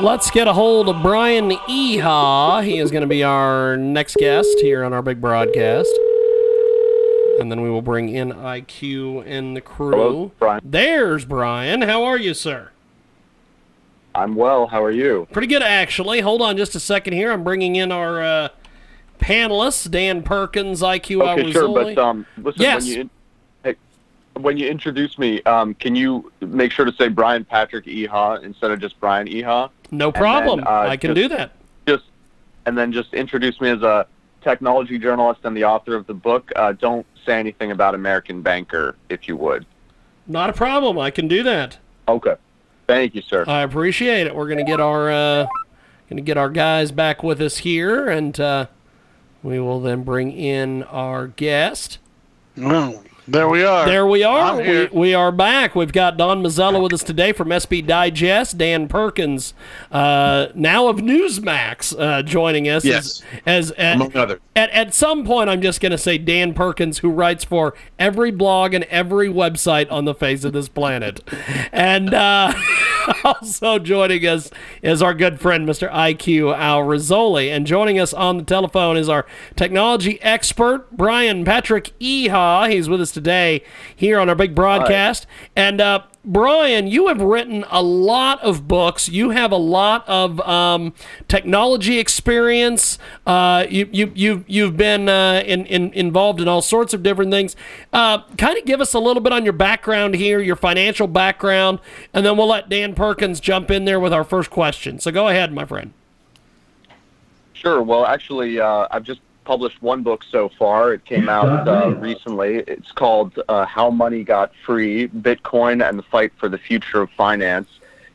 Let's get a hold of Brian Eha. He is going to be our next guest here on our big broadcast. And then we will bring in IQ and the crew. Hello, Brian. There's Brian. How are you, sir? I'm well. How are you? Pretty good, actually. Hold on just a second here. I'm bringing in our uh, panelists, Dan Perkins, IQ Okay, sure. But um, listen, Yes. when you when you introduce me, um, can you make sure to say Brian Patrick Eha instead of just Brian Eha? no problem. then, uh, I can just- do that. Just and then just introduce me as a technology journalist and the author of the book. Uh, don't say anything about American Banker, if you would. Not a problem. I can do that. Okay. Thank you, sir. I appreciate it. We're gonna get our uh, gonna get our guys back with us here, and uh, we will then bring in our guest. Well, there we are. There we are. We, we are back. We've got Don Mazzella with us today from SB Digest. Dan Perkins, uh, now of Newsmax, uh, joining us. Yes. As, as Among others. At, at some point, I'm just going to say Dan Perkins, who writes for every blog and every website on the face of this planet. And uh, also joining us is our good friend, Mr. IQ Al Rizzoli. And joining us on the telephone is our technology expert, Brian Patrick Eha. He's with us today here on our big broadcast. And uh, Brian, you have written a lot of books. You have a lot of um, technology experience. Uh, you, you, you, you've been uh, in, in, involved in all sorts of different things. Uh, kind of give us a little bit on your background here, your financial background, and then we'll let Dan Perkins jump in there with our first question. So go ahead, my friend. Sure. Well, actually, uh, I've just published one book so far. It came out uh, recently. It's called uh, How Money Got Free Bitcoin and the Fight for the Future of Finance.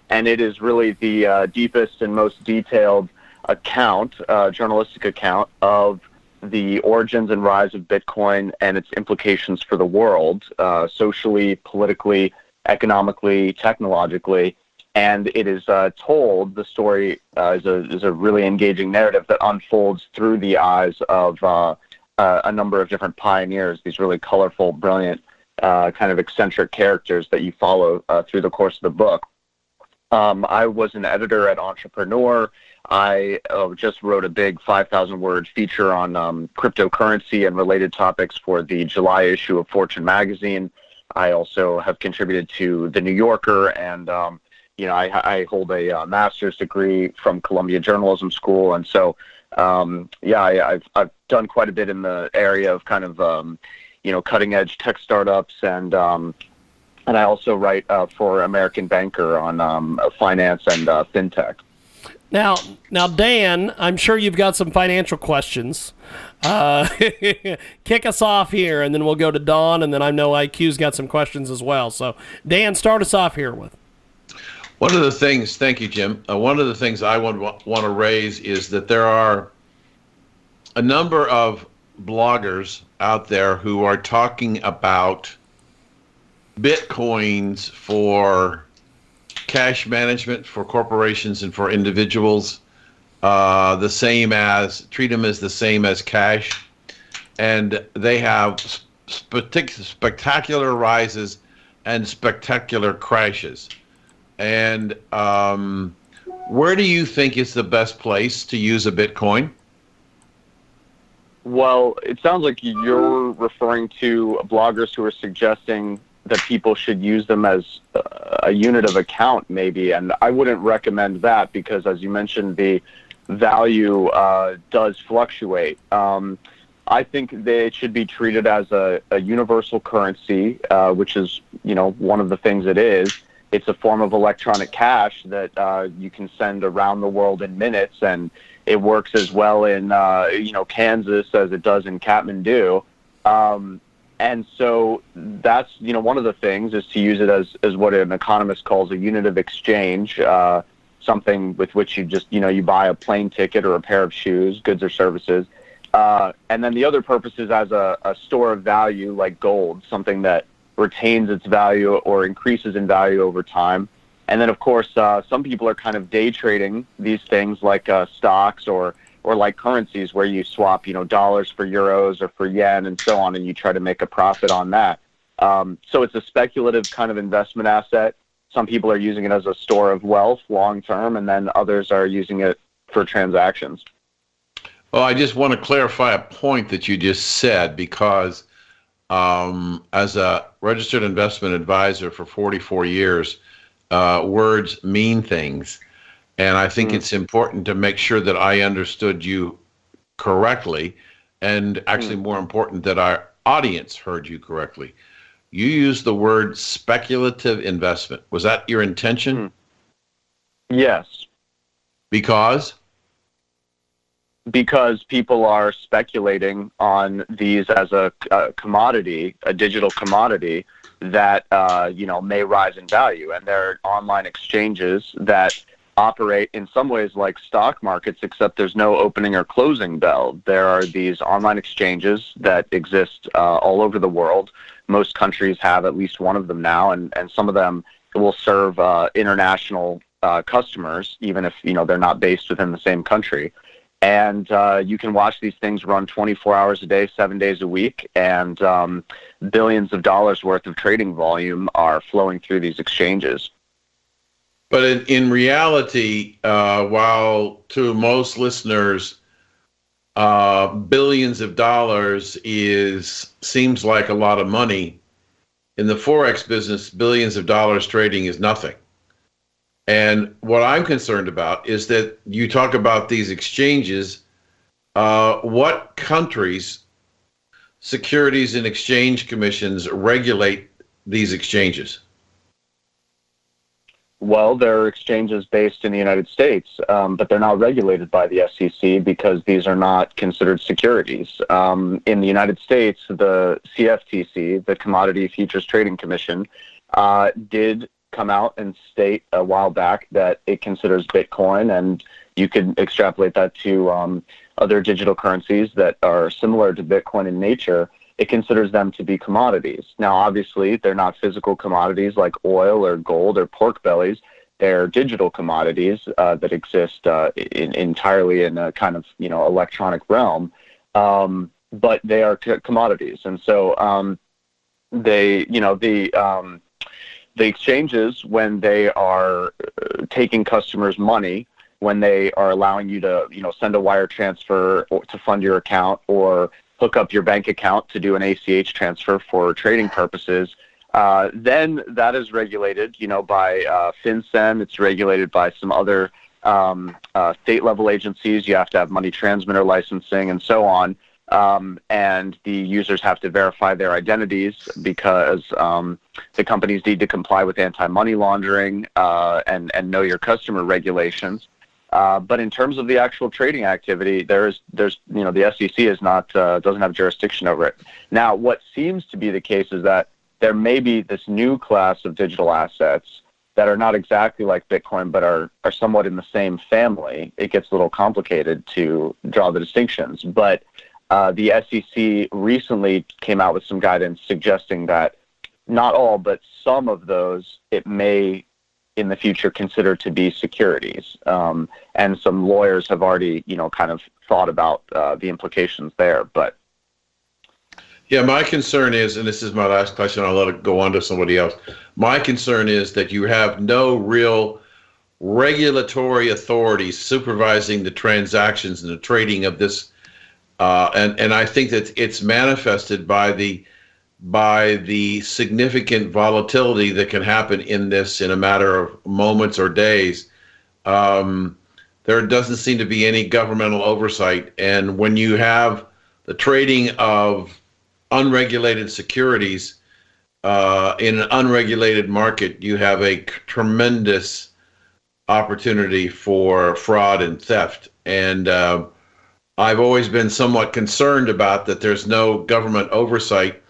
And it is really the uh, deepest and most detailed account, uh, journalistic account, of the origins and rise of Bitcoin and its implications for the world, uh, socially, politically, economically, technologically and it is uh, told. The story uh, is a is a really engaging narrative that unfolds through the eyes of uh, uh, a number of different pioneers. These really colorful, brilliant, uh, kind of eccentric characters that you follow uh, through the course of the book. Um, I was an editor at Entrepreneur. I just wrote a big 5,000 word feature on um, cryptocurrency and related topics for the July issue of Fortune magazine. I also have contributed to The New Yorker and um, you know, I, I hold a uh, master's degree from Columbia Journalism School, and so um, yeah, I, I've I've done quite a bit in the area of kind of um, you know cutting edge tech startups, and um, and I also write uh, for American Banker on um, finance and uh, fintech. Now, now, Dan, I'm sure you've got some financial questions. Uh, kick us off here, and then we'll go to Don, and then I know IQ's got some questions as well. So, Dan, start us off here with. One of the things, thank you, Jim. Uh, one of the things I want want to raise is that there are a number of bloggers out there who are talking about bitcoins for cash management for corporations and for individuals. Uh, the same as treat them as the same as cash, and they have spectac- spectacular rises and spectacular crashes. And um, where do you think is the best place to use a Bitcoin? Well, it sounds like you're referring to bloggers who are suggesting that people should use them as uh, a unit of account, maybe. And I wouldn't recommend that because, as you mentioned, the value uh, does fluctuate. Um, I think they should be treated as a, a universal currency, uh, which is, you know, one of the things it is. It's a form of electronic cash that uh, you can send around the world in minutes, and it works as well in, uh, you know, Kansas as it does in Kathmandu. Um, and so that's you know one of the things is to use it as as what an economist calls a unit of exchange. Uh, something with which you just, you know, you buy a plane ticket or a pair of shoes, goods or services. Uh, and then the other purpose is as a, a store of value like gold, something that retains its value or increases in value over time. And then, of course, uh, some people are kind of day trading these things like uh, stocks or or like currencies where you swap, you know, dollars for euros or for yen and so on, and you try to make a profit on that. Um, so it's a speculative kind of investment asset. Some people are using it as a store of wealth long term, and then others are using it for transactions. Well, I just want to clarify a point that you just said because um, as a registered investment advisor for 44 years, uh, words mean things. And I think mm. it's important to make sure that I understood you correctly, and actually, mm. more important, that our audience heard you correctly. You used the word speculative investment. Was that your intention? Mm. Yes. Because? Because people are speculating on these as a, a commodity, a digital commodity that uh, you know may rise in value, and there are online exchanges that operate in some ways like stock markets, except there's no opening or closing bell. There are these online exchanges that exist uh, all over the world. Most countries have at least one of them now, and, and some of them will serve uh, international uh, customers, even if you know they're not based within the same country. And uh, you can watch these things run 24 hours a day, seven days a week, and um, billions of dollars worth of trading volume are flowing through these exchanges. But in, in reality, uh, while to most listeners, uh, billions of dollars is seems like a lot of money. In the forex business, billions of dollars trading is nothing. And what I'm concerned about is that you talk about these exchanges. Uh, what countries' securities and exchange commissions regulate these exchanges? Well, there are exchanges based in the United States, um, but they're not regulated by the SEC because these are not considered securities. Um, in the United States, the CFTC, the Commodity Futures Trading Commission, uh, did come out and state a while back that it considers Bitcoin, and you could extrapolate that to um, other digital currencies that are similar to Bitcoin in nature it considers them to be commodities. Now, obviously, they're not physical commodities like oil or gold or pork bellies. They're digital commodities uh, that exist uh, in, entirely in a kind of you know electronic realm, um, but they are c- commodities, and so um, they you know the um, the exchanges when they are uh, taking customers' money when they are allowing you to you know send a wire transfer to fund your account or hook up your bank account to do an ACH transfer for trading purposes. Uh, then that is regulated, you know, by uh, FinCEN. It's regulated by some other um, uh, state level agencies. You have to have money transmitter licensing and so on. Um, and the users have to verify their identities because um, the companies need to comply with anti money laundering uh, and, and know your customer regulations. Uh, but in terms of the actual trading activity, there's there's you know the SEC is not uh, doesn't have jurisdiction over it. Now, what seems to be the case is that there may be this new class of digital assets that are not exactly like Bitcoin, but are are somewhat in the same family. It gets a little complicated to draw the distinctions, but uh, the SEC recently came out with some guidance suggesting that not all, but some of those, it may in the future consider to be securities. Um, and some lawyers have already, you know, kind of thought about uh, the implications there. But yeah, my concern is, and this is my last question, I'll let it go on to somebody else. My concern is that you have no real regulatory authority supervising the transactions and the trading of this. Uh, and, and I think that it's manifested by the by the significant volatility that can happen in this in a matter of moments or days. Um, there doesn't seem to be any governmental oversight. And when you have the trading of unregulated securities uh, in an unregulated market, you have a tremendous opportunity for fraud and theft. And uh, I've always been somewhat concerned about that there's no government oversight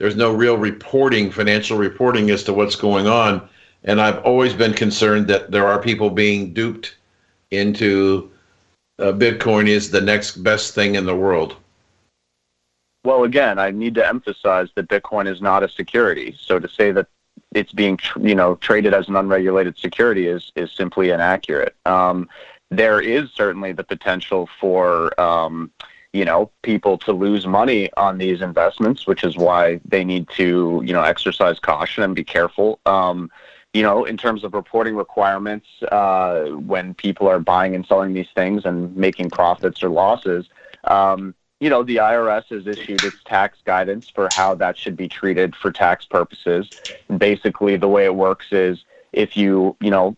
there's no real reporting, financial reporting as to what's going on. and I've always been concerned that there are people being duped into uh, Bitcoin is the next best thing in the world. Well, again, I need to emphasize that Bitcoin is not a security. So to say that it's being, you know, traded as an unregulated security is is simply inaccurate. Um, there is certainly the potential for, um, you know, people to lose money on these investments, which is why they need to, you know, exercise caution and be careful. Um, you know, in terms of reporting requirements, uh, when people are buying and selling these things and making profits or losses, um, you know, the IRS has issued its tax guidance for how that should be treated for tax purposes. And basically, the way it works is if you, you know,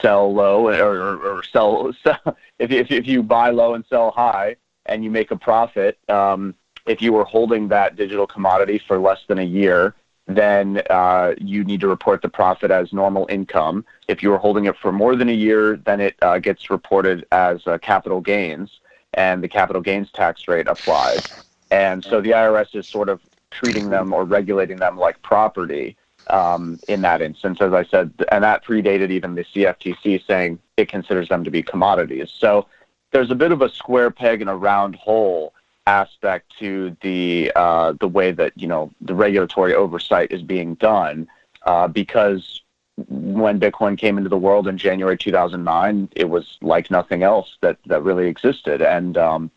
sell low or, or, sell, sell if, if, if you buy low and sell high and you make a profit, um, if you were holding that digital commodity for less than a year, then uh, you need to report the profit as normal income. If you were holding it for more than a year, then it uh, gets reported as uh, capital gains and the capital gains tax rate applies. And so the IRS is sort of treating them or regulating them like property um, in that instance, as I said, and that predated even the CFTC saying it considers them to be commodities. So there's a bit of a square peg in a round hole aspect to the uh, the way that you know the regulatory oversight is being done, uh, because when Bitcoin came into the world in January 2009, it was like nothing else that, that really existed. And um,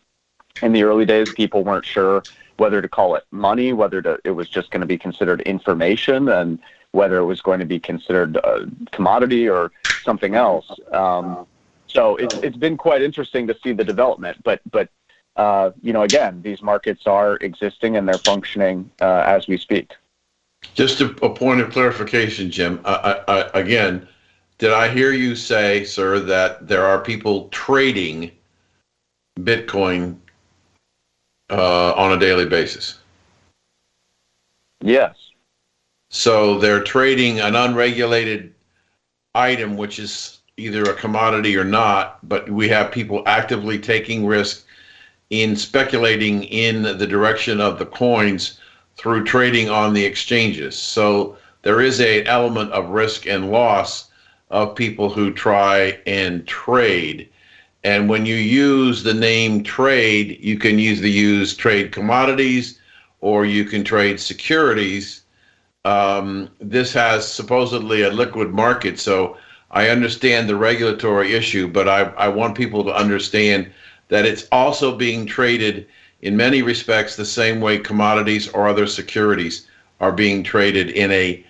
in the early days, people weren't sure whether to call it money, whether to, it was just going to be considered information, and whether it was going to be considered a commodity or something else. Um, so it's, it's been quite interesting to see the development. But but uh, you know, again, these markets are existing and they're functioning uh, as we speak. Just a, a point of clarification, Jim. I, I, again, did I hear you say, sir, that there are people trading Bitcoin uh, on a daily basis? Yes. So they're trading an unregulated item, which is either a commodity or not, but we have people actively taking risk in speculating in the direction of the coins through trading on the exchanges. So there is a element of risk and loss of people who try and trade. And when you use the name trade, you can use the use trade commodities or you can trade securities. Um, this has supposedly a liquid market, so I understand the regulatory issue, but I, I want people to understand that it's also being traded in many respects the same way commodities or other securities are being traded in a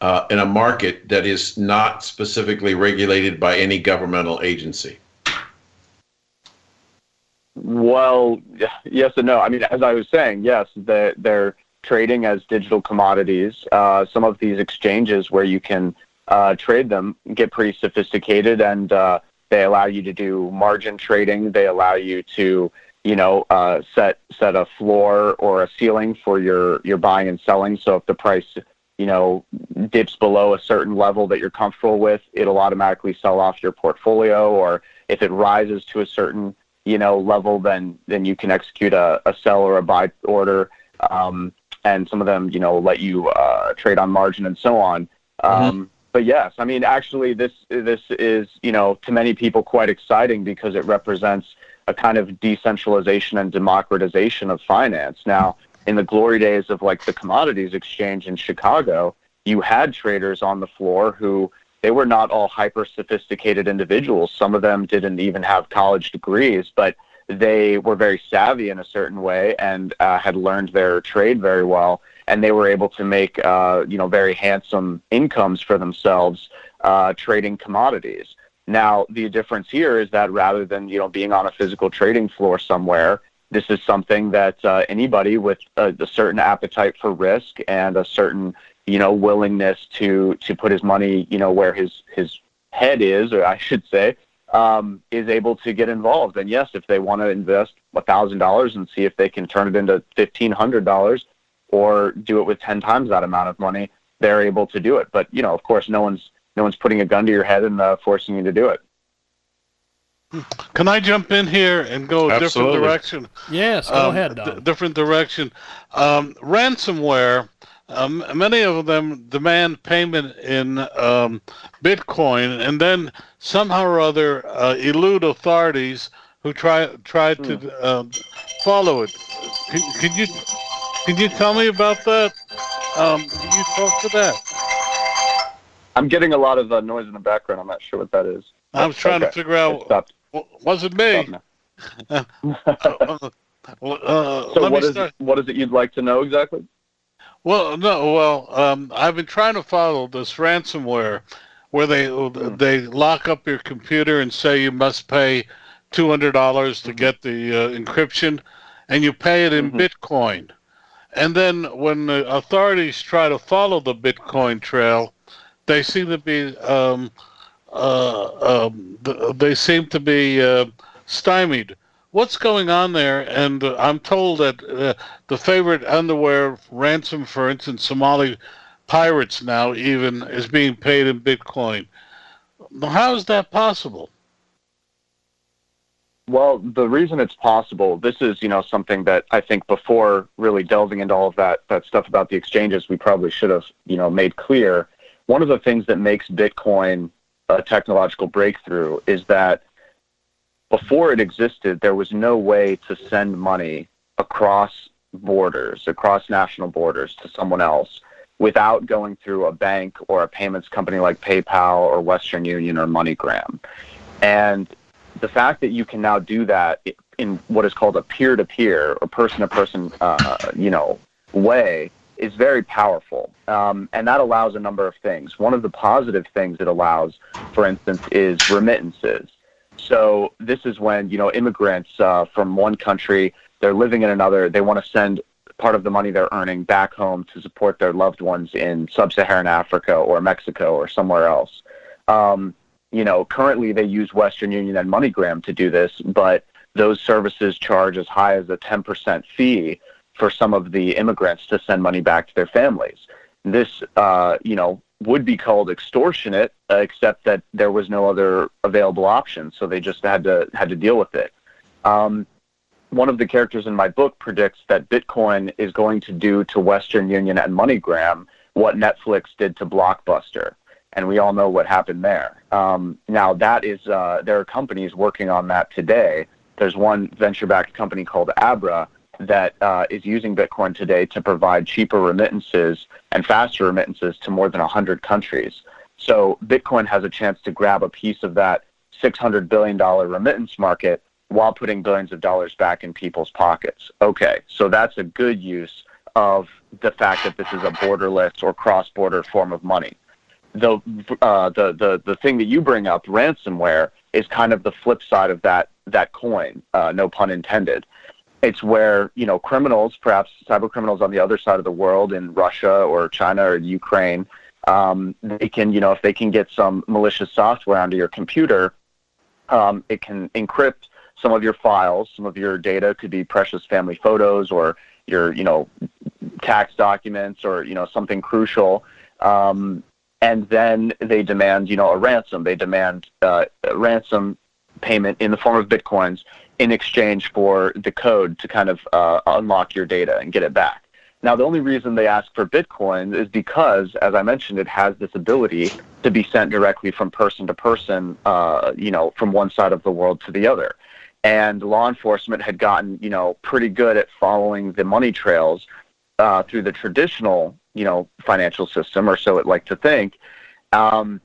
uh, in a market that is not specifically regulated by any governmental agency? Well, yes and no. I mean, as I was saying, yes, they're, they're trading as digital commodities. Uh, some of these exchanges where you can uh, trade them get pretty sophisticated and uh, they allow you to do margin trading. They allow you to you know, uh, set set a floor or a ceiling for your your buying and selling. So if the price, you know, dips below a certain level that you're comfortable with, it'll automatically sell off your portfolio. Or if it rises to a certain, you know, level, then then you can execute a, a sell or a buy order. Um, and some of them, you know, let you uh, trade on margin and so on. Mm-hmm. Um, but yes, I mean, actually, this this is you know to many people quite exciting because it represents a kind of decentralization and democratization of finance. Now, in the glory days of like the commodities exchange in Chicago, you had traders on the floor who they were not all hyper sophisticated individuals. Some of them didn't even have college degrees, but they were very savvy in a certain way and uh, had learned their trade very well, and they were able to make uh, you know very handsome incomes for themselves uh, trading commodities. Now, the difference here is that rather than you know being on a physical trading floor somewhere, this is something that uh, anybody with a, a, certain appetite for risk and a certain you know willingness to to put his money you know where his his head is, or I should say, um, is able to get involved. And yes, if they want to invest a thousand dollars and see if they can turn it into fifteen hundred dollars, or do it with ten times that amount of money, they're able to do it. But you know, of course, no one's no one's putting a gun to your head and uh, forcing you to do it. Can I jump in here and go a different direction? Yes, go um, ahead. D- different direction. Um, ransomware um, many of them demand payment in um, Bitcoin, and then somehow or other uh, elude authorities who try try to Hmm. um, follow it. Can, can you can you tell me about that? Um, can you talk to that? I'm getting a lot of uh, noise in the background. I'm not sure what that is. I was trying to Okay. figure It out. stopped. Was it me? Stopped. Uh, uh, So what is what is it you'd like to know exactly? Well, no. Well, um, I've been trying to follow this ransomware, where they they lock up your computer and say you must pay two hundred dollars to get the uh, encryption, and you pay it in Mhm. Bitcoin. And then when the authorities try to follow the Bitcoin trail, they seem to be um, uh, um, th- they seem to be uh, stymied. What's going on there? And uh, I'm told that uh, the favorite underwear ransom, for instance, Somali pirates now even is being paid in Bitcoin. How is that possible? Well, the reason it's possible, this is, you know, something that I think before really delving into all of that that stuff about the exchanges, we probably should have, you know, made clear. One of the things that makes Bitcoin a technological breakthrough is that before it existed, there was no way to send money across borders, across national borders to someone else without going through a bank or a payments company like PayPal or Western Union or MoneyGram. And the fact that you can now do that in what is called a peer-to-peer or person-to-person, uh, you know, way is very powerful, um, and that allows a number of things. One of the positive things it allows, for instance, is remittances. So this is when you know immigrants uh, from one country they're living in another. They want to send part of the money they're earning back home to support their loved ones in sub-Saharan Africa or Mexico or somewhere else. Um, you know, currently they use Western Union and MoneyGram to do this, but those services charge as high as a 10% fee for some of the immigrants to send money back to their families. This, uh, you know, would be called extortionate, uh, except that there was no other available option, so they just had to had to deal with it. Um, one of the characters in my book predicts that Bitcoin is going to do to Western Union and MoneyGram what Netflix did to Blockbuster and we all know what happened there. Um, now that is uh, there are companies working on that today. There's one venture-backed company called Abra that uh, is using Bitcoin today to provide cheaper remittances and faster remittances to more than 100 countries. So Bitcoin has a chance to grab a piece of that 600 billion dollar remittance market while putting billions of dollars back in people's pockets. Okay, so that's a good use of the fact that this is a borderless or cross-border form of money the uh, the the the thing that you bring up, ransomware, is kind of the flip side of that that coin. Uh, no pun intended. It's where you know criminals, perhaps cyber criminals on the other side of the world, in Russia or China or Ukraine, um, they can you know if they can get some malicious software onto your computer, um, it can encrypt some of your files, some of your data could be precious family photos or your you know tax documents or you know something crucial. Um, and then they demand, you know, a ransom. They demand uh, a ransom payment in the form of bitcoins in exchange for the code to kind of uh, unlock your data and get it back. Now, the only reason they ask for Bitcoin is because, as I mentioned, it has this ability to be sent directly from person to person, uh, you know, from one side of the world to the other. And law enforcement had gotten, you know, pretty good at following the money trails uh, through the traditional you know financial system or so it like to think um,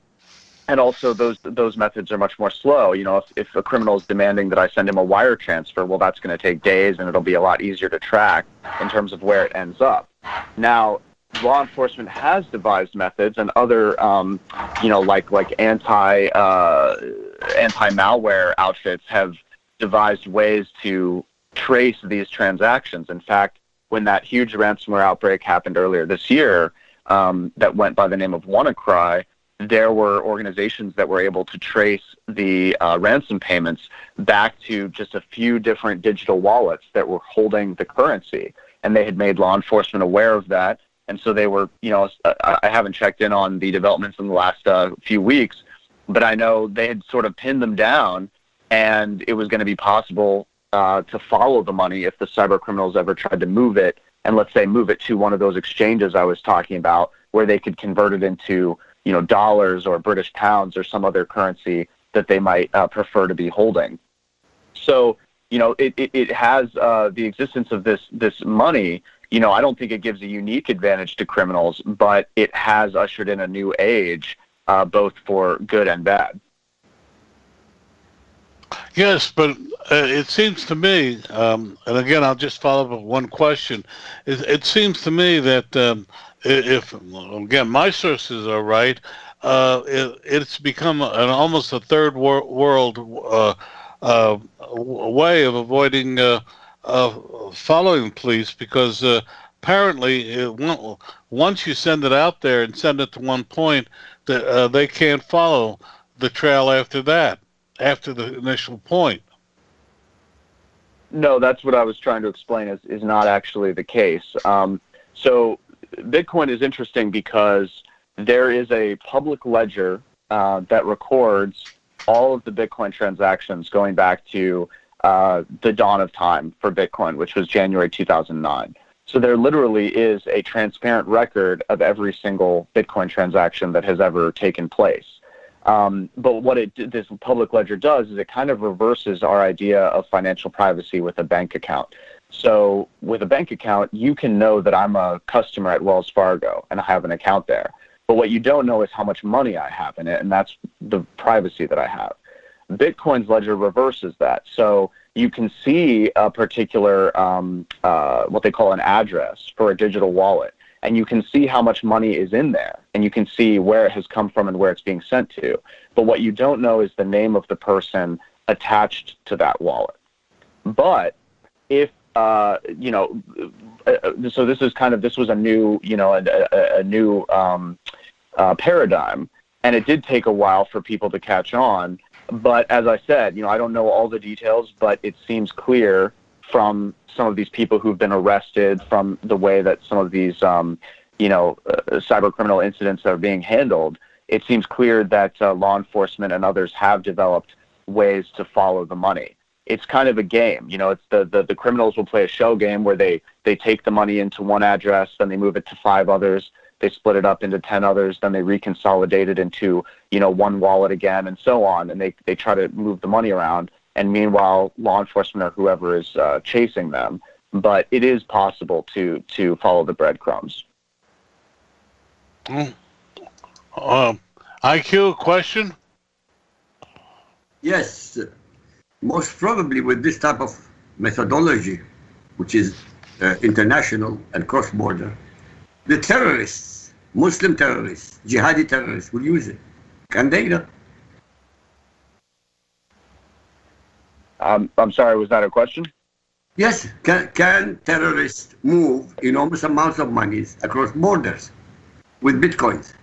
and also those those methods are much more slow. You know if, if a criminal is demanding that i send him a wire transfer well that's going to take days and it'll be a lot easier to track in terms of where it ends up. Now law enforcement has devised methods and other um, you know like like anti uh, anti malware outfits have devised ways to trace these transactions. In fact when that huge ransomware outbreak happened earlier this year um, that went by the name of WannaCry, there were organizations that were able to trace the uh, ransom payments back to just a few different digital wallets that were holding the currency. And they had made law enforcement aware of that. And so they were, you know, I I haven't checked in on the developments in the last uh, few weeks, but I know they had sort of pinned them down and it was going to be possible uh, to follow the money if the cyber criminals ever tried to move it and let's say move it to one of those exchanges I was talking about, where they could convert it into you know dollars or British pounds or some other currency that they might uh, prefer to be holding. So you know it it, it has uh, the existence of this this money. You know I don't think it gives a unique advantage to criminals, but it has ushered in a new age, uh, both for good and bad. Yes, but uh, it seems to me, um, and again, I'll just follow up with one question. It, it seems to me that um, if, again, my sources are right, uh, it, it's become an almost a third wor- world uh, uh way of avoiding uh, uh, following police because apparently, it, once you send it out there and send it to one point, that they can't follow the trail after that after the initial point. No, that's what I was trying to explain is, is not actually the case. Um, so Bitcoin is interesting because there is a public ledger uh, that records all of the Bitcoin transactions going back to uh, the dawn of time for Bitcoin, which was January 2009. So there literally is a transparent record of every single Bitcoin transaction that has ever taken place. Um, but what it this public ledger does is it kind of reverses our idea of financial privacy with a bank account. So with a bank account, you can know that I'm a customer at Wells Fargo and I have an account there. But what you don't know is how much money I have in it, and that's the privacy that I have. Bitcoin's ledger reverses that. So you can see a particular, um, uh, what they call an address for a digital wallet and you can see how much money is in there and you can see where it has come from and where it's being sent to. But what you don't know is the name of the person attached to that wallet. But if uh, you know, uh, so this is kind of this was a new, you know, a, a, a new um, uh, paradigm, and it did take a while for people to catch on. But as I said, you know, I don't know all the details, but it seems clear from some of these people who've been arrested, from the way that some of these, um, you know, uh, cyber criminal incidents are being handled, it seems clear that uh, law enforcement and others have developed ways to follow the money. It's kind of a game, you know. It's the, the the criminals will play a show game where they they take the money into one address, then they move it to five others, they split it up into 10 others then they reconsolidate it into you know one wallet again and so on and they, they try to move the money around and meanwhile law enforcement or whoever is uh, chasing them. But it is possible to to follow the breadcrumbs. Mm. Um, IQ question. Yes, most probably with this type of methodology, which is uh, international and cross-border, the terrorists, Muslim terrorists, jihadi terrorists, will use it. Can they not? Um, I'm sorry, was that a question? Yes. Can, can terrorists move enormous amounts of monies across borders with bitcoins?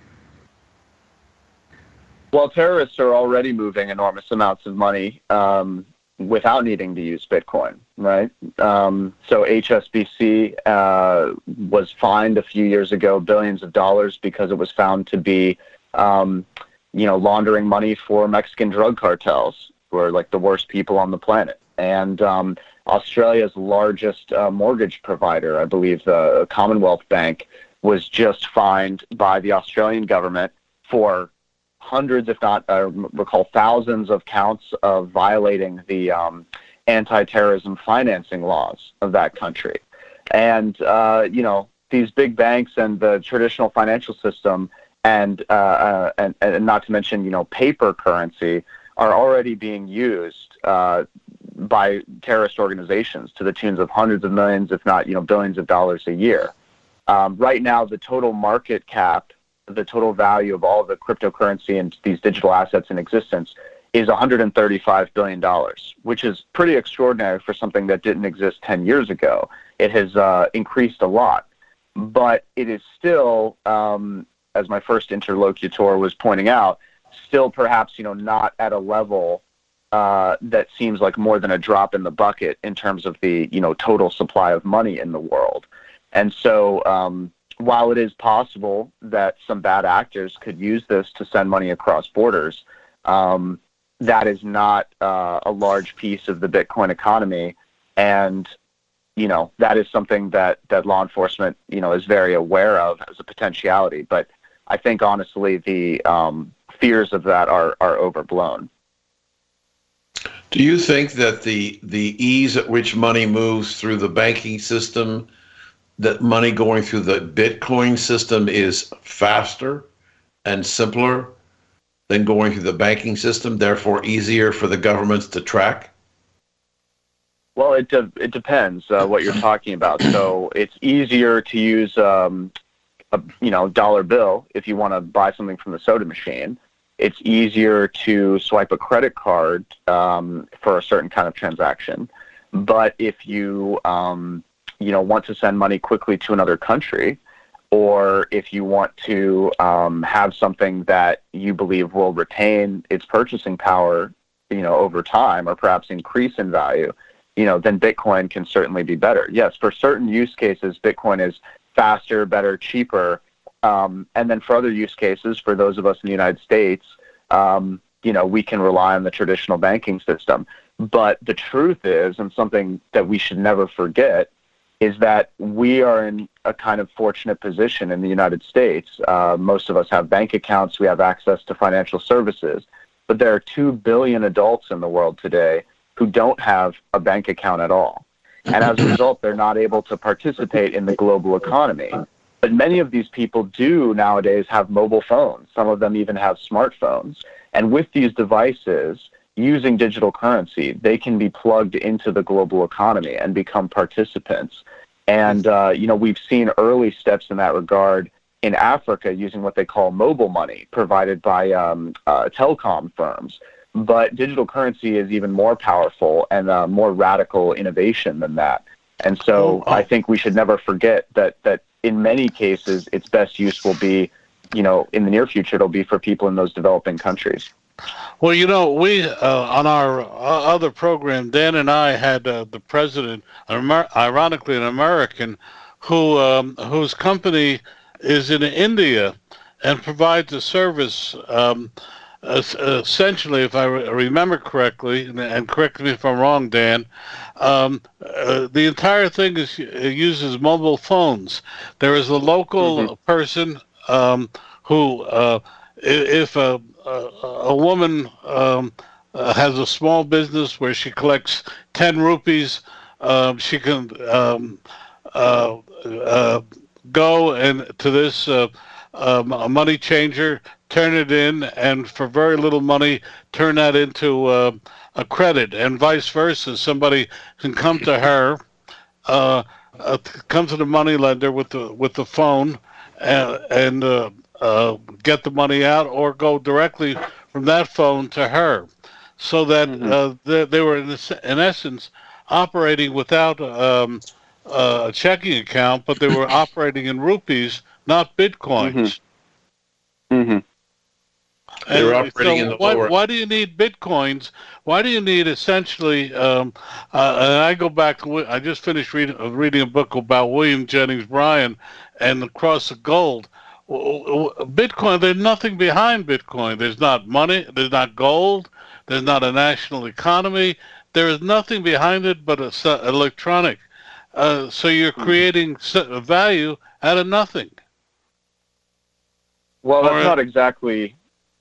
Well, terrorists are already moving enormous amounts of money um, without needing to use Bitcoin, right? Um, so HSBC uh, was fined a few years ago billions of dollars because it was found to be, um, you know, laundering money for Mexican drug cartels who are like the worst people on the planet. And um, Australia's largest uh, mortgage provider, I believe the Commonwealth Bank, was just fined by the Australian government for hundreds, if not, I recall thousands of counts of violating the um, anti-terrorism financing laws of that country. And uh, you know, these big banks and the traditional financial system, and, uh, uh, and and not to mention, you know, paper currency are already being used uh, by terrorist organizations to the tunes of hundreds of millions, if not you know billions of dollars a year. Um, right now, the total market cap, the total value of all the cryptocurrency and these digital assets in existence is 135 billion dollars, which is pretty extraordinary for something that didn't exist 10 years ago. It has uh, increased a lot, but it is still, um, as my first interlocutor was pointing out, still perhaps you know not at a level uh, that seems like more than a drop in the bucket in terms of the you know total supply of money in the world. And so, um, while it is possible that some bad actors could use this to send money across borders, um, that is not uh, a large piece of the Bitcoin economy. And you know that is something that that law enforcement you know is very aware of as a potentiality. But I think honestly the um, fears of that are are overblown. Do you think that the the ease at which money moves through the banking system, that money going through the Bitcoin system is faster and simpler than going through the banking system, therefore easier for the governments to track? Well, it de- it depends uh, what you're talking about. So it's easier to use um, a you know dollar bill if you want to buy something from the soda machine. It's easier to swipe a credit card um, for a certain kind of transaction. But if you um, you know want to send money quickly to another country, or if you want to um, have something that you believe will retain its purchasing power, you know, over time, or perhaps increase in value, you know, then Bitcoin can certainly be better. Yes, for certain use cases, Bitcoin is faster, better, cheaper. Um, and then for other use cases, for those of us in the United States, um, you know, we can rely on the traditional banking system. But the truth is, and something that we should never forget, is that we are in a kind of fortunate position in the United States. Uh, most of us have bank accounts, we have access to financial services, but there are 2 billion adults in the world today who don't have a bank account at all. And as a result, they're not able to participate in the global economy. But many of these people do nowadays have mobile phones. Some of them even have smartphones. And with these devices, using digital currency, they can be plugged into the global economy and become participants. And, uh, you know, we've seen early steps in that regard in Africa using what they call mobile money provided by um, uh, telecom firms. But digital currency is even more powerful and uh, more radical innovation than that. And so oh, oh. I think we should never forget that, that in many cases, its best use will be, you know, in the near future, it'll be for people in those developing countries. Well, you know, we uh, on our uh, other program, Dan and I had uh, the president, ironically an American, who um, whose company is in India and provides a service. Um, essentially, if I re- remember correctly, and correct me if I'm wrong, Dan, um, uh, the entire thing is uses mobile phones. There is a local mm-hmm. person um, who, uh, if a a woman um, uh, has a small business where she collects 10 rupees, um, she can um, uh, uh, go and to this uh, um, money changer, turn it in, and for very little money, turn that into uh, a credit, and vice versa. Somebody can come to her, uh, come to the money lender with the with the phone, and, and uh, get the money out or go directly from that phone to her. So that mm-hmm. uh, they, they, were, in, in, essence, operating without um, uh, a checking account, but they were operating in rupees, not bitcoins. Mm-hmm. Mm-hmm. They were operating so in the why, lower. Why do you need bitcoins? Why do you need essentially? Um, uh, and I go back to I just finished reading reading a book about William Jennings Bryan and the Cross of Gold, Bitcoin, there's nothing behind Bitcoin. There's not money, there's not gold, there's not a national economy. There is nothing behind it but a, electronic. Uh, so you're hmm. creating value out of nothing. Well, that's or, not exactly.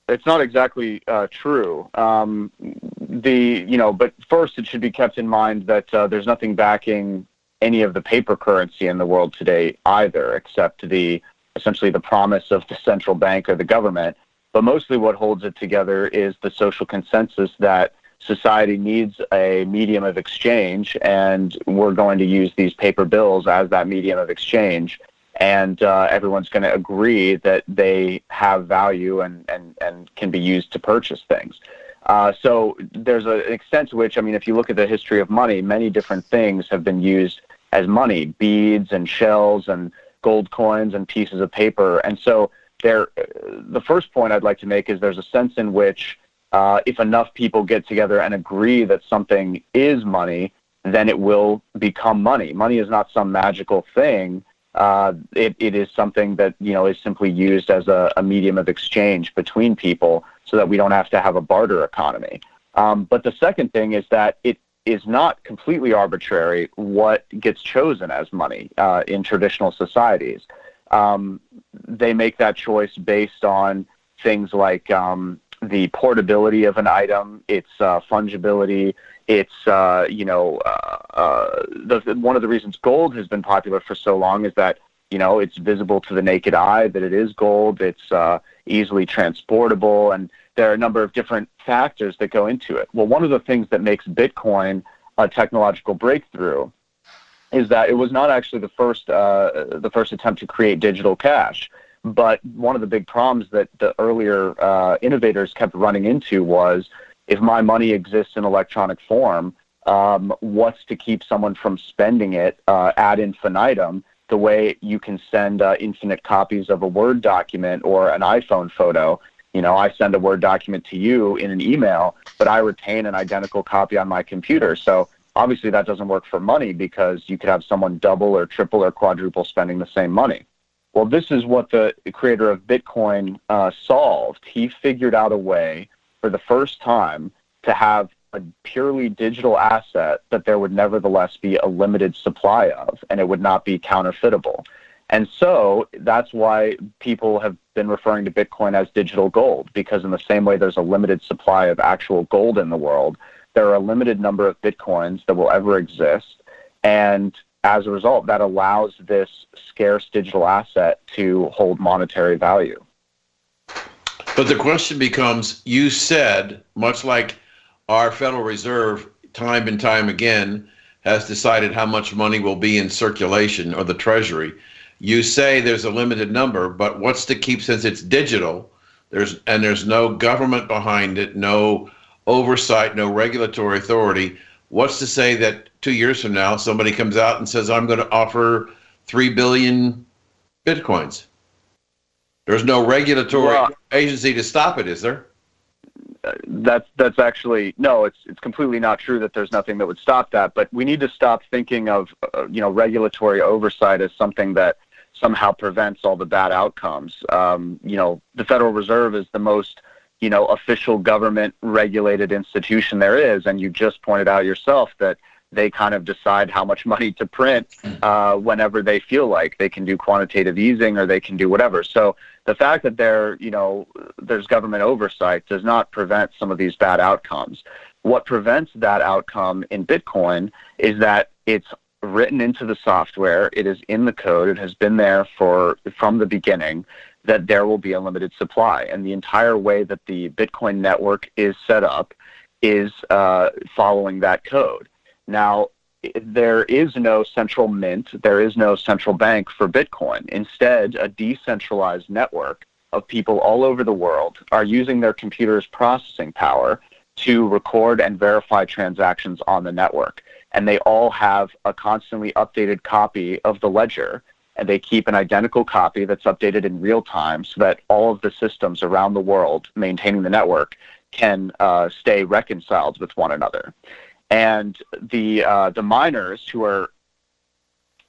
It's not exactly uh, true. Um, the you know, but first it should be kept in mind that uh, there's nothing backing any of the paper currency in the world today either, except the essentially the promise of the central bank or the government. But mostly what holds it together is the social consensus that society needs a medium of exchange, and we're going to use these paper bills as that medium of exchange. And uh, everyone's going to agree that they have value and, and, and can be used to purchase things. Uh, so there's a, an extent to which, I mean, if you look at the history of money, many different things have been used as money, beads and shells and gold coins and pieces of paper. And so there, the first point I'd like to make is there's a sense in which uh, if enough people get together and agree that something is money, then it will become money. Money is not some magical thing. Uh, it, it is something that you know is simply used as a, a, medium of exchange between people, so that we don't have to have a barter economy. Um, but the second thing is that it is not completely arbitrary what gets chosen as money uh, in traditional societies. Um, they make that choice based on things like um, the portability of an item, its uh, fungibility, its uh, you know uh, uh, the, one of the reasons gold has been popular for so long is that you know it's visible to the naked eye that it is gold. It's uh, easily transportable, and there are a number of different factors that go into it. Well, one of the things that makes Bitcoin a technological breakthrough is that it was not actually the first uh, the first attempt to create digital cash. But one of the big problems that the earlier uh, innovators kept running into was if my money exists in electronic form, um, what's to keep someone from spending it uh, ad infinitum the way you can send uh, infinite copies of a Word document or an iPhone photo? You know, I send a Word document to you in an email, but I retain an identical copy on my computer. So obviously that doesn't work for money because you could have someone double or triple or quadruple spending the same money. Well, this is what the creator of Bitcoin uh, solved. He figured out a way for the first time to have a purely digital asset that there would nevertheless be a limited supply of, and it would not be counterfeitable. And so that's why people have been referring to Bitcoin as digital gold, because in the same way there's a limited supply of actual gold in the world, there are a limited number of Bitcoins that will ever exist. And as a result, that allows this scarce digital asset to hold monetary value. But the question becomes you said, much like our Federal Reserve, time and time again, has decided how much money will be in circulation or the Treasury. You say there's a limited number, but what's to keep since it's digital? There's and there's no government behind it, no oversight, no regulatory authority. What's to say that two years from now, somebody comes out and says, I'm going to offer 3 billion bitcoins. There's no regulatory well, agency to stop it, is there? that's that's actually no it's it's completely not true that there's nothing that would stop that but we need to stop thinking of uh, you know regulatory oversight as something that somehow prevents all the bad outcomes um, you know the federal reserve is the most you know official government regulated institution there is and you just pointed out yourself that they kind of decide how much money to print uh, whenever they feel like they can do quantitative easing or they can do whatever. So the fact that there, you know, there's government oversight does not prevent some of these bad outcomes. What prevents that outcome in Bitcoin is that it's written into the software, it is in the code, it has been there for from the beginning that there will be a limited supply, and the entire way that the Bitcoin network is set up is uh, following that code. Now, there is no central mint, there is no central bank for Bitcoin. Instead, a decentralized network of people all over the world are using their computer's processing power to record and verify transactions on the network. And they all have a constantly updated copy of the ledger, and they keep an identical copy that's updated in real time so that all of the systems around the world maintaining the network can uh, stay reconciled with one another. And the uh, the miners who are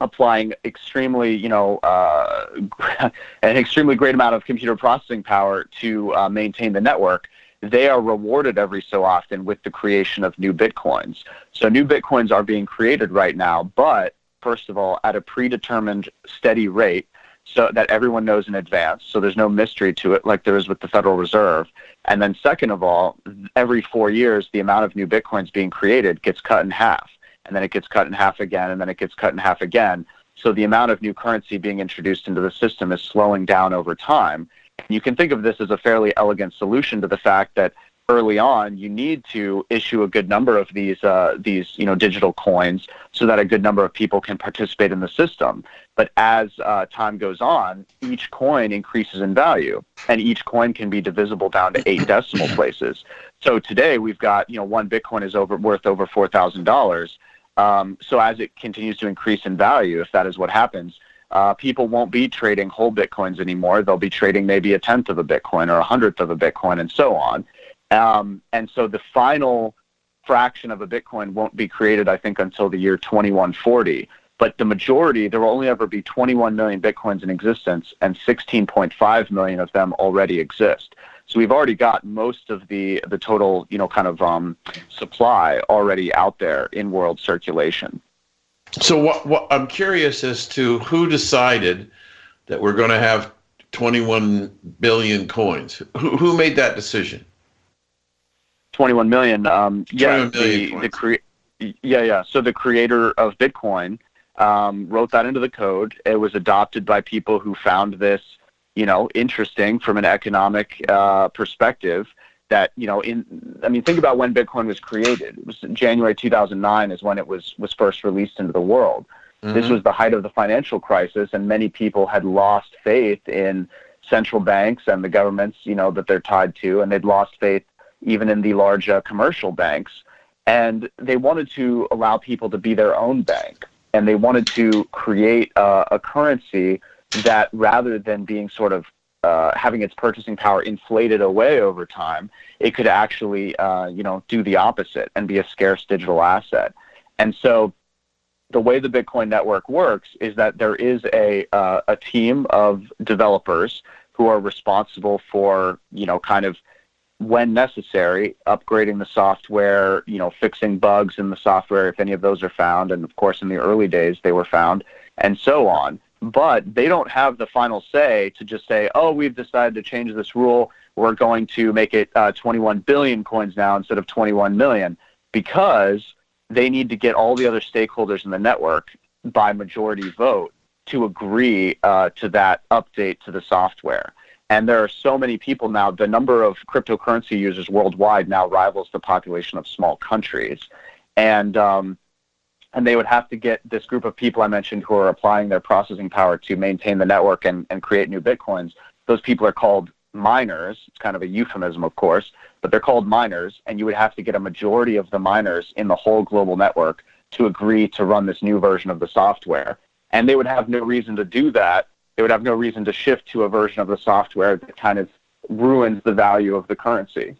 applying extremely, you know, uh, an extremely great amount of computer processing power to uh, maintain the network, they are rewarded every so often with the creation of new bitcoins. So new bitcoins are being created right now, but first of all, at a predetermined steady rate so that everyone knows in advance. So there's no mystery to it like there is with the Federal Reserve. And then second of all, every four years, the amount of new Bitcoins being created gets cut in half. And then it gets cut in half again, and then it gets cut in half again. So the amount of new currency being introduced into the system is slowing down over time. You can think of this as a fairly elegant solution to the fact that early on, you need to issue a good number of these uh, these you know digital coins so that a good number of people can participate in the system. But as uh, time goes on, each coin increases in value, and each coin can be divisible down to eight decimal places. So today we've got you know one Bitcoin is over worth over four thousand um, dollars. So as it continues to increase in value, if that is what happens. Uh, people won't be trading whole bitcoins anymore. They'll be trading maybe a tenth of a bitcoin or a hundredth of a bitcoin, and so on. Um, and so the final fraction of a Bitcoin won't be created, I think, until the year 2140. But the majority, there will only ever be 21 million Bitcoins in existence, and 16.5 million of them already exist. So we've already got most of the the total, you know, kind of um, supply already out there in world circulation. So what, what I'm curious as to who decided that we're going to have 21 billion coins. Who, who made that decision? 21 million. Um, yeah, 21 million the, the cre- yeah, yeah. So the creator of Bitcoin um, wrote that into the code. It was adopted by people who found this, you know, interesting from an economic uh, perspective. That you know, in I mean, think about when Bitcoin was created. It was January 2009 is when it was was first released into the world. This Mhm. was the height of the financial crisis, and many people had lost faith in central banks and the governments, you know, that they're tied to, and they'd lost faith even in the large uh, commercial banks. And they wanted to allow people to be their own bank, and they wanted to create uh, a currency that, rather than being sort of uh, having its purchasing power inflated away over time, it could actually, uh, you know, do the opposite and be a scarce digital asset. And so the way the Bitcoin network works is that there is a uh, a team of developers who are responsible for you know kind of when necessary upgrading the software you know fixing bugs in the software if any of those are found and of course in the early days they were found and so on but they don't have the final say to just say oh we've decided to change this rule we're going to make it uh, 21 billion coins now instead of 21 million because they need to get all the other stakeholders in the network by majority vote to agree uh, to that update to the software. And there are so many people now, the number of cryptocurrency users worldwide now rivals the population of small countries. And, um, and they would have to get this group of people I mentioned who are applying their processing power to maintain the network and, and create new Bitcoins. Those people are called miners. It's kind of a euphemism, of course, but they're called miners. And you would have to get a majority of the miners in the whole global network to agree to run this new version of the software. And they would have no reason to do that. They would have no reason to shift to a version of the software that kind of ruins the value of the currency.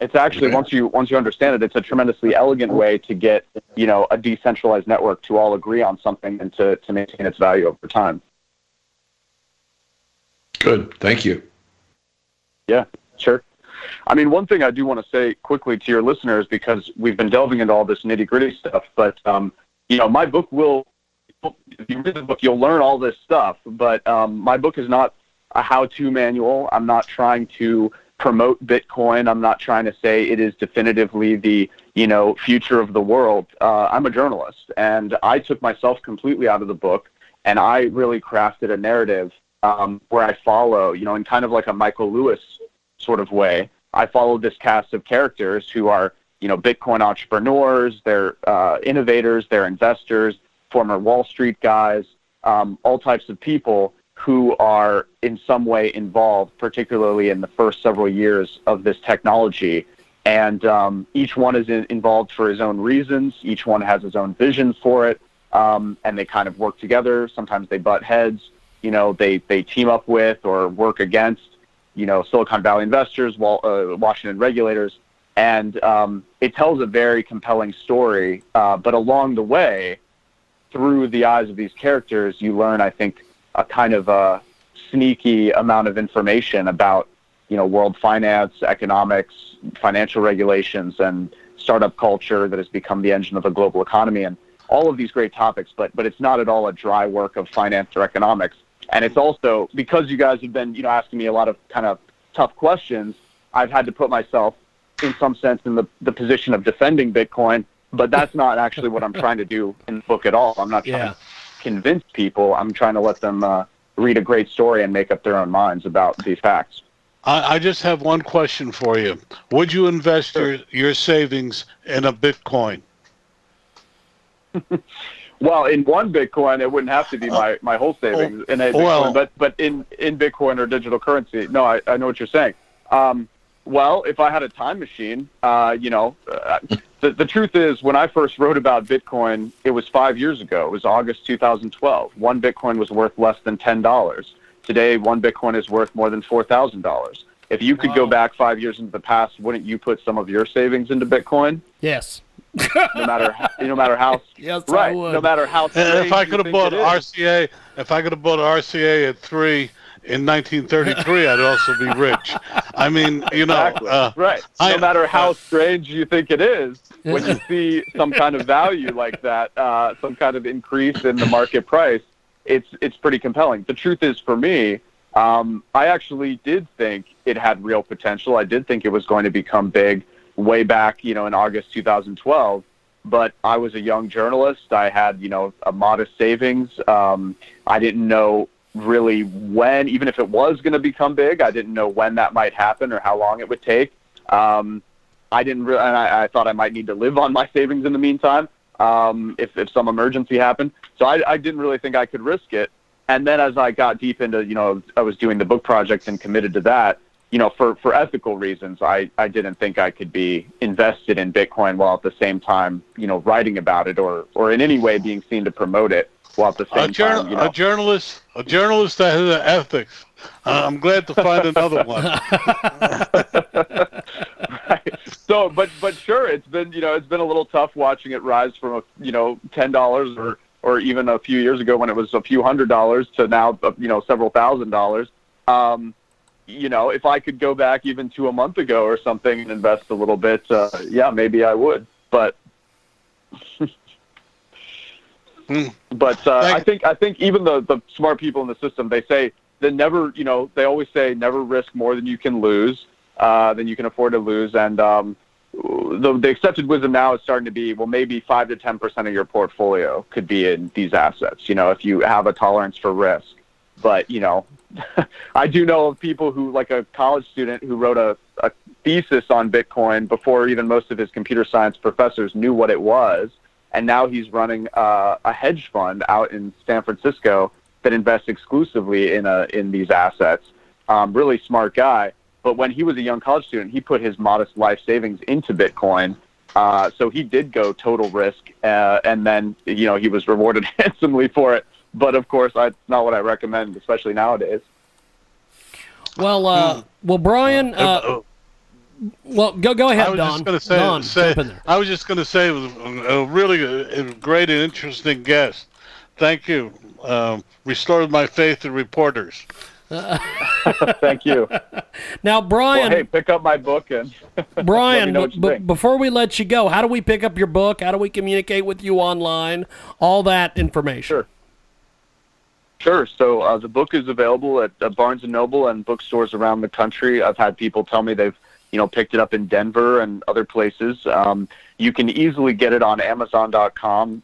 It's actually Okay. once you once you understand it, it's a tremendously elegant way to get you know a decentralized network to all agree on something and to, to maintain its value over time. Good. Thank you. Yeah, sure. I mean, one thing I do want to say quickly to your listeners because we've been delving into all this nitty gritty stuff, but um, you know, my book will. If you read the book, you'll learn all this stuff. But um, my book is not a how-to manual. I'm not trying to promote Bitcoin. I'm not trying to say it is definitively the you know future of the world. Uh, I'm a journalist, and I took myself completely out of the book, and I really crafted a narrative um, where I follow, you know, in kind of like a Michael Lewis sort of way. I followed this cast of characters who are, you know, Bitcoin entrepreneurs, they're uh, innovators, they're investors, former Wall Street guys, um, all types of people who are in some way involved, particularly in the first several years of this technology. And um, each one is in, involved for his own reasons. Each one has his own vision for it, um, and they kind of work together. Sometimes they butt heads. You know, they they team up with or work against you know, Silicon Valley investors, Wal- uh, Washington regulators, and um, it tells a very compelling story. Uh, but along the way, through the eyes of these characters, you learn, I think, a kind of a sneaky amount of information about, you know, world finance, economics, financial regulations, and startup culture that has become the engine of the global economy, and all of these great topics. But but it's not at all a dry work of finance or economics. And it's also because you guys have been, you know, asking me a lot of kind of tough questions. I've had to put myself, in some sense, in the, the position of defending Bitcoin. But that's not actually what I'm trying to do in the book at all. I'm not trying Yeah. to convince people. I'm trying to let them uh, read a great story and make up their own minds about these facts. I, I just have one question for you. Would you invest Sure. your, your savings in a Bitcoin? Well, in one Bitcoin, it wouldn't have to be my, my whole savings in a Bitcoin, well- but but in, in Bitcoin or digital currency. No, I, I know what you're saying. Um, well, if I had a time machine, uh, you know, uh, the, the truth is, when I first wrote about Bitcoin, it was five years ago. It was August 2012. One Bitcoin was worth less than $10. Today, one Bitcoin is worth more than $4,000. If you could go back five years into the past, wouldn't you put some of your savings into Bitcoin? Yes. No matter how, no matter how Yes, I right, would. no matter how. If I could have bought. RCA, if I could have bought RCA at three in 1933, I'd also be rich. I mean, you know, Exactly. uh, right. No I- matter how strange you think it is, when you see some kind of value like that, uh, some kind of increase in the market price, it's it's pretty compelling. The truth is, for me, um, I actually did think it had real potential. I did think it was going to become big way back, you know, in August 2012. But I was a young journalist. I had, you know, a modest savings. Um, I didn't know really when, even if it was going to become big, I didn't know when that might happen or how long it would take. Um, I didn't, re- and I, I thought I might need to live on my savings in the meantime um, if if some emergency happened. So I, I didn't really think I could risk it. And then as I got deep into, you know, I was doing the book project and committed to that. You know, for for ethical reasons, I I didn't think I could be invested in Bitcoin while at the same time, you know, writing about it or or in any way being seen to promote it while at the same a, jour- time, you know. a journalist, a journalist that has an ethics. Uh, I'm glad to find another one. right. So, but but sure, it's been you know it's been a little tough watching it rise from a you know ten dollars or or even a few years ago when it was a few hundred dollars to now uh, you know several thousand dollars. Um, you know, if I could go back even to a month ago or something and invest a little bit, uh, yeah, maybe I would. But Hmm. but uh, I think I think even the the smart people in the system they say that never you know they always say never risk more than you can lose uh, than you can afford to lose and um, the the accepted wisdom now is starting to be well maybe five to ten percent of your portfolio could be in these assets you know if you have a tolerance for risk but you know I do know of people who like a college student who wrote a, a thesis on Bitcoin before even most of his computer science professors knew what it was and now he's running uh, a hedge fund out in San Francisco that invests exclusively in a, in these assets. Um, really smart guy. But when he was a young college student, he put his modest life savings into Bitcoin. Uh, so he did go total risk, uh, and then you know he was rewarded handsomely for it. But of course, that's not what I recommend, especially nowadays. Well, uh, well, Brian. Uh, Uh, well, go go ahead, I was Don. just going to say, Don, say jump in there. I was just going to say, it was a, a really a, a great and interesting guest. Thank you. Um, restored my faith in reporters. Thank you. Now, Brian. well, hey, pick up my book and Brian, know b- before we let you go, how do we pick up your book? How do we communicate with you online? All that information. Sure. Sure. So uh, the book is available at uh, Barnes and Noble and bookstores around the country. I've had people tell me they've, you know, picked it up in Denver and other places. Um, you can easily get it on Amazon.com